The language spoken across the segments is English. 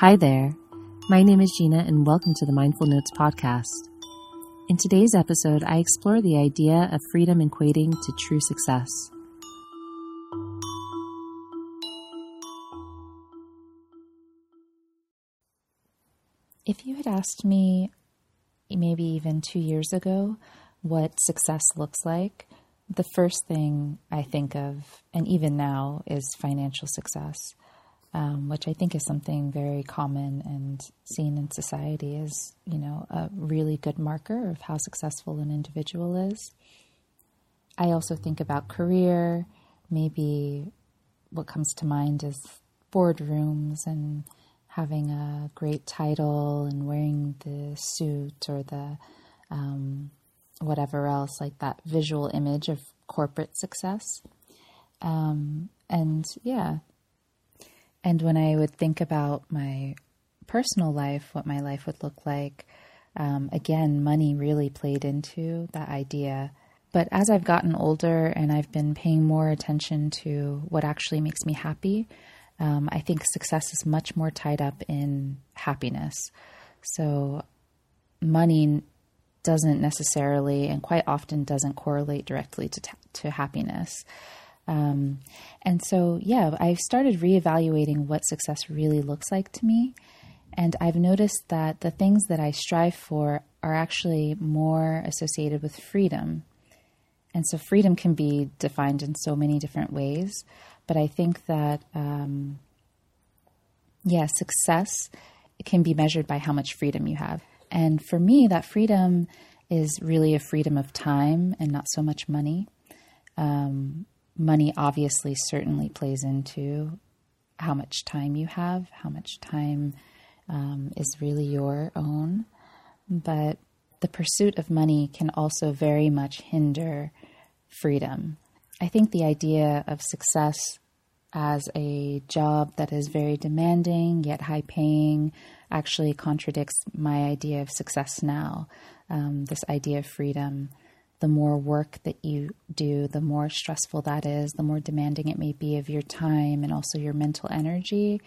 Hi there. My name is Gina, and welcome to the Mindful Notes podcast. In today's episode, I explore the idea of freedom equating to true success. If you had asked me maybe even two years ago what success looks like, the first thing I think of, and even now, is financial success um, which I think is something very common and seen in society as, you know, a really good marker of how successful an individual is. I also think about career. Maybe what comes to mind is boardrooms and having a great title and wearing the suit or the um, whatever else, like that visual image of corporate success. Um, and yeah, and when I would think about my personal life, what my life would look like, um, again, money really played into that idea. But as I've gotten older and I've been paying more attention to what actually makes me happy, um, I think success is much more tied up in happiness. So, money doesn't necessarily and quite often doesn't correlate directly to, t- to happiness. Um, and so, yeah, I've started reevaluating what success really looks like to me. And I've noticed that the things that I strive for are actually more associated with freedom. And so, freedom can be defined in so many different ways. But I think that, um, yeah, success can be measured by how much freedom you have. And for me, that freedom is really a freedom of time and not so much money. Um, money obviously certainly plays into how much time you have, how much time um, is really your own. But the pursuit of money can also very much hinder freedom. I think the idea of success as a job that is very demanding yet high paying actually contradicts my idea of success now. Um, this idea of freedom the more work that you do, the more stressful that is, the more demanding it may be of your time and also your mental energy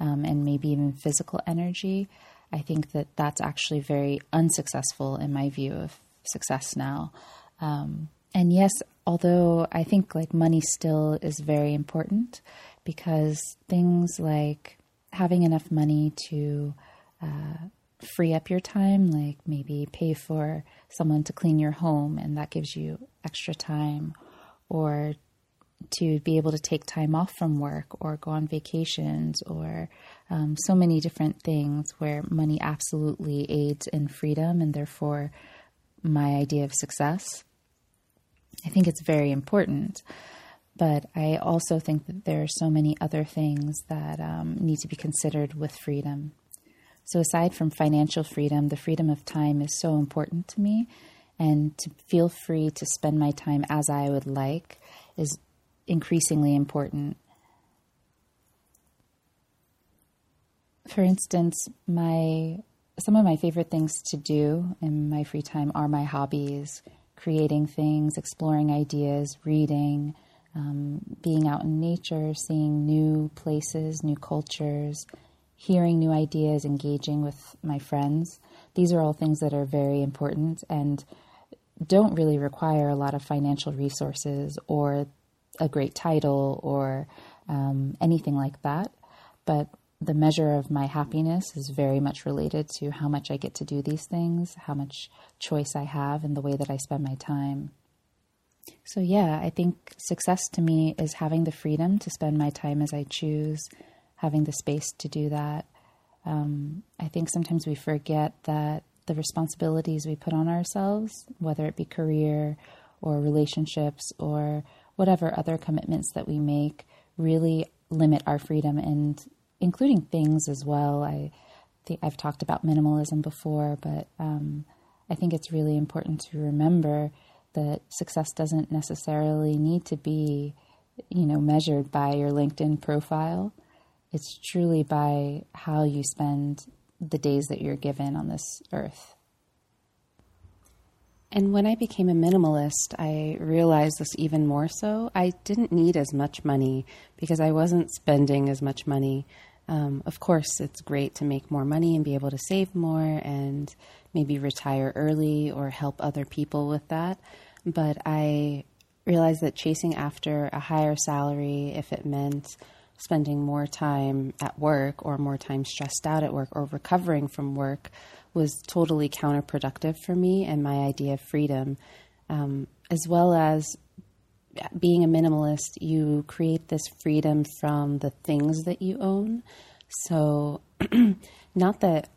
um, and maybe even physical energy. I think that that's actually very unsuccessful in my view of success now. Um, and yes, although I think like money still is very important because things like having enough money to uh, free up your time, like maybe pay for someone to clean your home and that gives you extra time, or to be able to take time off from work or go on vacations, or um, so many different things where money absolutely aids in freedom and therefore my idea of success. I think it's very important. But I also think that there are so many other things that um, need to be considered with freedom. So, aside from financial freedom, the freedom of time is so important to me. And to feel free to spend my time as I would like is increasingly important. For instance, my some of my favorite things to do in my free time are my hobbies creating things, exploring ideas, reading, um, being out in nature, seeing new places, new cultures, hearing new ideas, engaging with my friends. These are all things that are very important and don't really require a lot of financial resources or a great title or um, anything like that. But the measure of my happiness is very much related to how much I get to do these things, how much choice I have, and the way that I spend my time. So, yeah, I think success to me is having the freedom to spend my time as I choose, having the space to do that. Um, I think sometimes we forget that the responsibilities we put on ourselves, whether it be career or relationships or whatever other commitments that we make, really limit our freedom and including things as well. I think I've talked about minimalism before, but um, I think it's really important to remember that success doesn't necessarily need to be, you know, measured by your LinkedIn profile. It's truly by how you spend the days that you're given on this earth. And when I became a minimalist, I realized this even more so. I didn't need as much money because I wasn't spending as much money. Um, of course, it's great to make more money and be able to save more and maybe retire early or help other people with that. But I realized that chasing after a higher salary, if it meant spending more time at work or more time stressed out at work or recovering from work, was totally counterproductive for me and my idea of freedom, um, as well as being a minimalist, you create this freedom from the things that you own. So, not that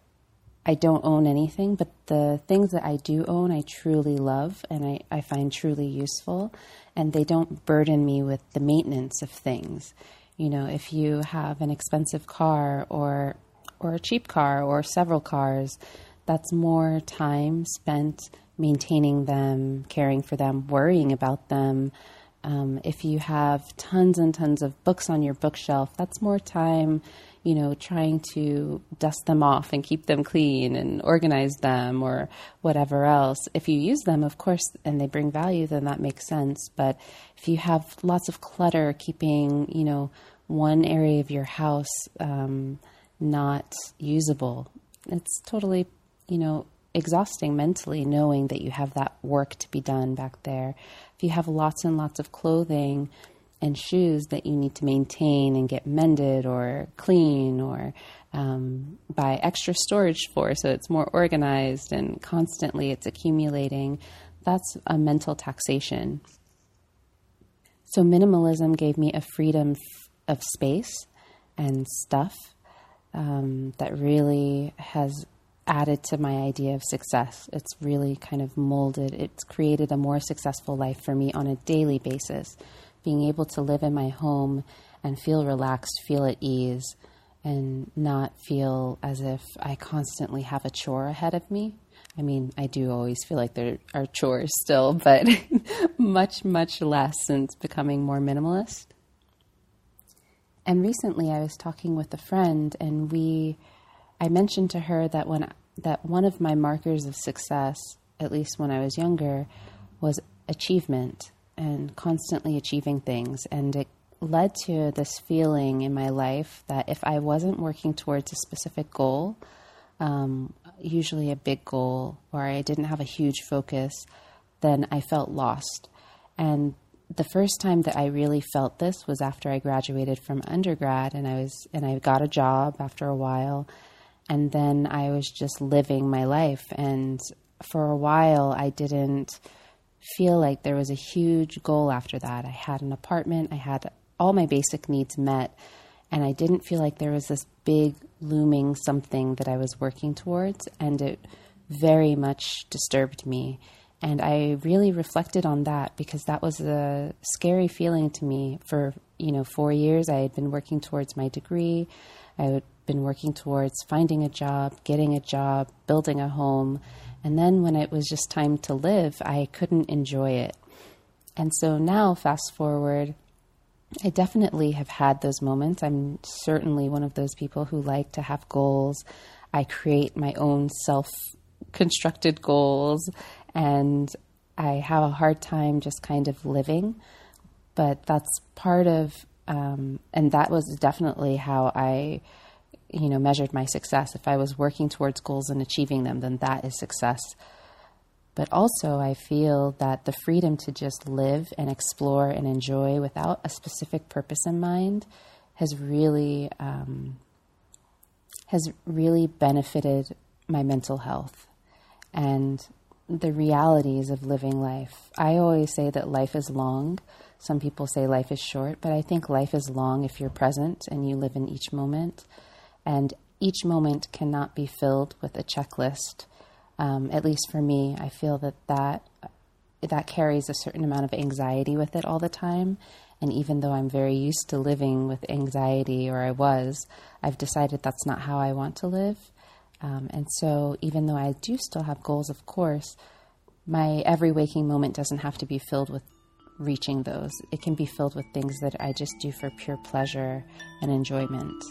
I don't own anything, but the things that I do own, I truly love and I, I find truly useful, and they don't burden me with the maintenance of things. You know, if you have an expensive car or or a cheap car or several cars, that's more time spent maintaining them, caring for them, worrying about them. Um, if you have tons and tons of books on your bookshelf, that's more time, you know, trying to dust them off and keep them clean and organize them or whatever else. If you use them, of course, and they bring value, then that makes sense. But if you have lots of clutter, keeping, you know, one area of your house um, not usable, it's totally, you know, exhausting mentally knowing that you have that work to be done back there. If you have lots and lots of clothing and shoes that you need to maintain and get mended or clean or um, buy extra storage for so it's more organized and constantly it's accumulating, that's a mental taxation. So, minimalism gave me a freedom of space and stuff um, that really has added to my idea of success. It's really kind of molded, it's created a more successful life for me on a daily basis. Being able to live in my home and feel relaxed, feel at ease, and not feel as if I constantly have a chore ahead of me. I mean, I do always feel like there are chores still, but much, much less since becoming more minimalist. And recently I was talking with a friend and we I mentioned to her that when that one of my markers of success, at least when I was younger, was achievement and constantly achieving things. And it led to this feeling in my life that if I wasn't working towards a specific goal, um, usually a big goal, or I didn't have a huge focus, then I felt lost. And the first time that I really felt this was after I graduated from undergrad and I was and I got a job after a while and then I was just living my life. And for a while, I didn't feel like there was a huge goal after that. I had an apartment, I had all my basic needs met, and I didn't feel like there was this big looming something that I was working towards, and it very much disturbed me. And I really reflected on that because that was a scary feeling to me. For you know, four years I had been working towards my degree. I had been working towards finding a job, getting a job, building a home. And then when it was just time to live, I couldn't enjoy it. And so now, fast forward, I definitely have had those moments. I'm certainly one of those people who like to have goals. I create my own self constructed goals, and I have a hard time just kind of living. But that's part of, um, and that was definitely how I you know, measured my success. If I was working towards goals and achieving them, then that is success. But also, I feel that the freedom to just live and explore and enjoy without a specific purpose in mind has really um, has really benefited my mental health and the realities of living life. I always say that life is long. Some people say life is short, but I think life is long if you're present and you live in each moment and each moment cannot be filled with a checklist. Um, at least for me, I feel that, that that carries a certain amount of anxiety with it all the time. And even though I'm very used to living with anxiety, or I was, I've decided that's not how I want to live. Um, and so, even though I do still have goals, of course, my every waking moment doesn't have to be filled with reaching those. It can be filled with things that I just do for pure pleasure and enjoyment.